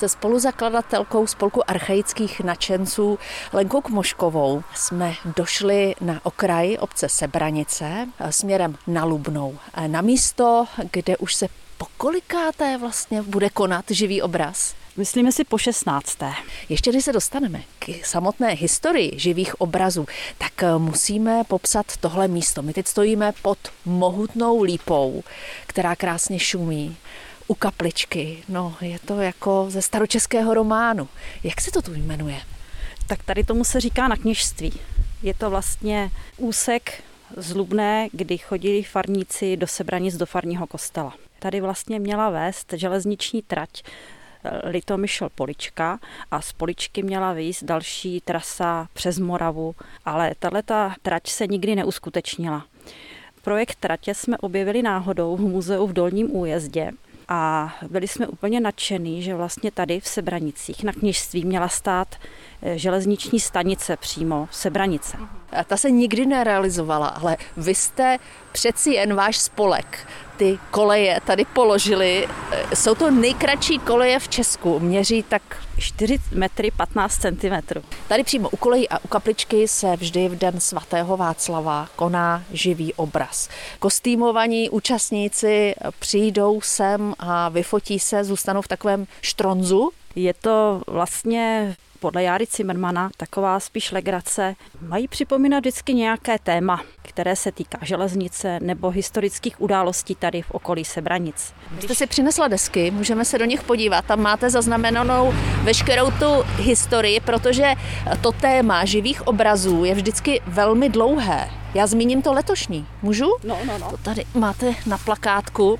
Se spoluzakladatelkou spolku archaických nadšenců Lenkou Kmoškovou jsme došli na okraj obce Sebranice směrem na Lubnou. Na místo, kde už se pokolikáté vlastně bude konat živý obraz? Myslíme si po 16. Ještě když se dostaneme k samotné historii živých obrazů, tak eh, musíme popsat tohle místo. My teď stojíme pod mohutnou lípou, která krásně šumí u kapličky. No, je to jako ze staročeského románu. Jak se to tu jmenuje? Tak tady tomu se říká na kněžství. Je to vlastně úsek zlubné, kdy chodili farníci do Sebranic do farního kostela. Tady vlastně měla vést železniční trať Litomyšl Polička a z Poličky měla výjist další trasa přes Moravu, ale tato trať se nikdy neuskutečnila. Projekt tratě jsme objevili náhodou v muzeu v Dolním újezdě a byli jsme úplně nadšení, že vlastně tady v Sebranicích na kněžství měla stát eh, železniční stanice přímo Sebranice. A ta se nikdy nerealizovala, ale vy jste přeci jen váš spolek ty koleje tady položili. Jsou to nejkratší koleje v Česku, měří tak 4 metry 15 cm. Tady přímo u kolejí a u kapličky se vždy v den svatého Václava koná živý obraz. Kostýmovaní účastníci přijdou sem a vyfotí se, zůstanou v takovém štronzu. Je to vlastně podle Járy Zimmermana taková spíš legrace. Mají připomínat vždycky nějaké téma, které se týká železnice nebo historických událostí tady v okolí Sebranic. Když jste si přinesla desky, můžeme se do nich podívat. Tam máte zaznamenanou veškerou tu historii, protože to téma živých obrazů je vždycky velmi dlouhé. Já zmíním to letošní. Můžu? No, no, no. To tady máte na plakátku.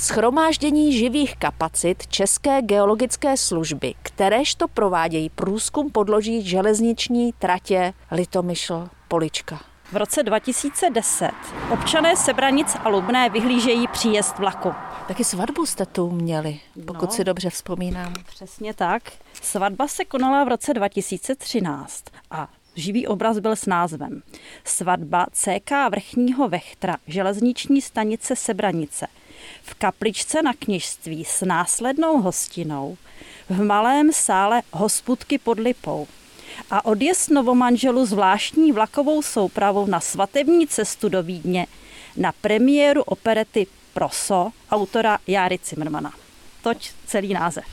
Schromáždění živých kapacit České geologické služby, kteréž to provádějí průzkum podloží železniční tratě Litomyšl Polička. V roce 2010 občané Sebranic a Lubné vyhlížejí příjezd vlaku. Taky svatbu jste tu měli, pokud no, si dobře vzpomínám. Přesně tak. Svatba se konala v roce 2013 a Živý obraz byl s názvem Svatba CK Vrchního Vechtra železniční stanice Sebranice v kapličce na kněžství s následnou hostinou v malém sále hospudky pod Lipou a odjezd novomanželu zvláštní vlakovou soupravou na svatební cestu do Vídně na premiéru operety Proso autora Járy Cimrmana. Toť celý název.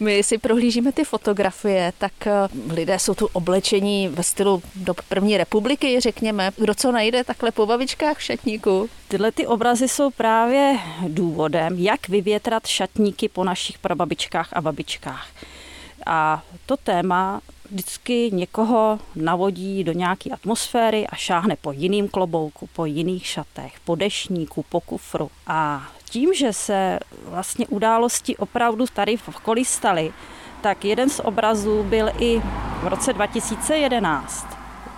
My si prohlížíme ty fotografie, tak eh, lidé jsou tu oblečení ve stylu do první republiky, řekněme. Kdo co najde takhle po babičkách v šatníku? Tyhle ty obrazy jsou právě důvodem, jak vyvětrat šatníky po našich prababičkách a babičkách. A to téma vždycky někoho navodí do nějaké atmosféry a šáhne po jiným klobouku, po jiných šatech, po dešníku, po kufru. A tím, že se vlastně události opravdu tady v okolí staly, tak jeden z obrazů byl i v roce 2011.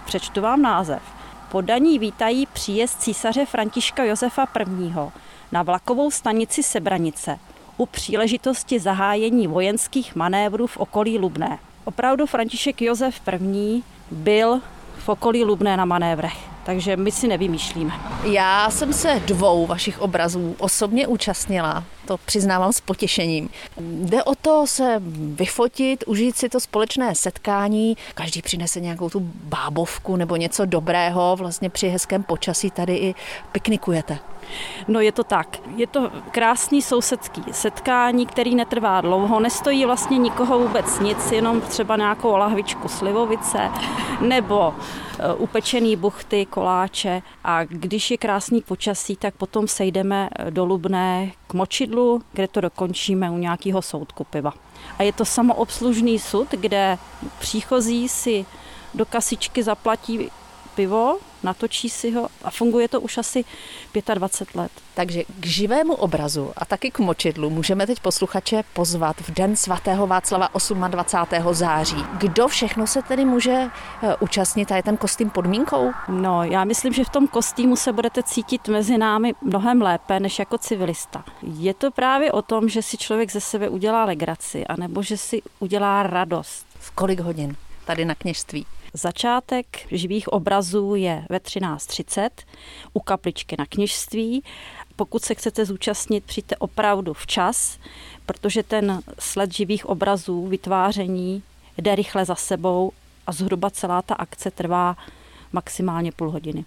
Přečtu vám název. Podaní vítají příjezd císaře Františka Josefa I. na vlakovou stanici Sebranice u příležitosti zahájení vojenských manévrů v okolí Lubné. Opravdu František Josef I. byl v okolí Lubné na manévrech takže my si nevymýšlíme. Já jsem se dvou vašich obrazů osobně účastnila, to přiznávám s potěšením. Jde o to se vyfotit, užít si to společné setkání, každý přinese nějakou tu bábovku nebo něco dobrého, vlastně při hezkém počasí tady i piknikujete. No je to tak. Je to krásný sousedský setkání, který netrvá dlouho, nestojí vlastně nikoho vůbec nic, jenom třeba nějakou lahvičku slivovice nebo upečený buchty, koláče a když je krásný počasí, tak potom sejdeme do Lubné k močidlu, kde to dokončíme u nějakého soudku piva. A je to samoobslužný sud, kde příchozí si do kasičky zaplatí pivo, natočí si ho a funguje to už asi 25 let. Takže k živému obrazu a taky k močidlu můžeme teď posluchače pozvat v Den svatého Václava 28. září. Kdo všechno se tedy může eh, účastnit a je ten kostým podmínkou? No, já myslím, že v tom kostýmu se budete cítit mezi námi mnohem lépe než jako civilista. Je to právě o tom, že si člověk ze sebe udělá legraci, anebo že si udělá radost. V kolik hodin tady na kněžství? Začátek živých obrazů je ve 13.30 u kapličky na kněžství. Pokud se chcete zúčastnit, přijďte opravdu včas, protože ten sled živých obrazů, vytváření jde rychle za sebou a zhruba celá ta akce trvá maximálně půl hodiny.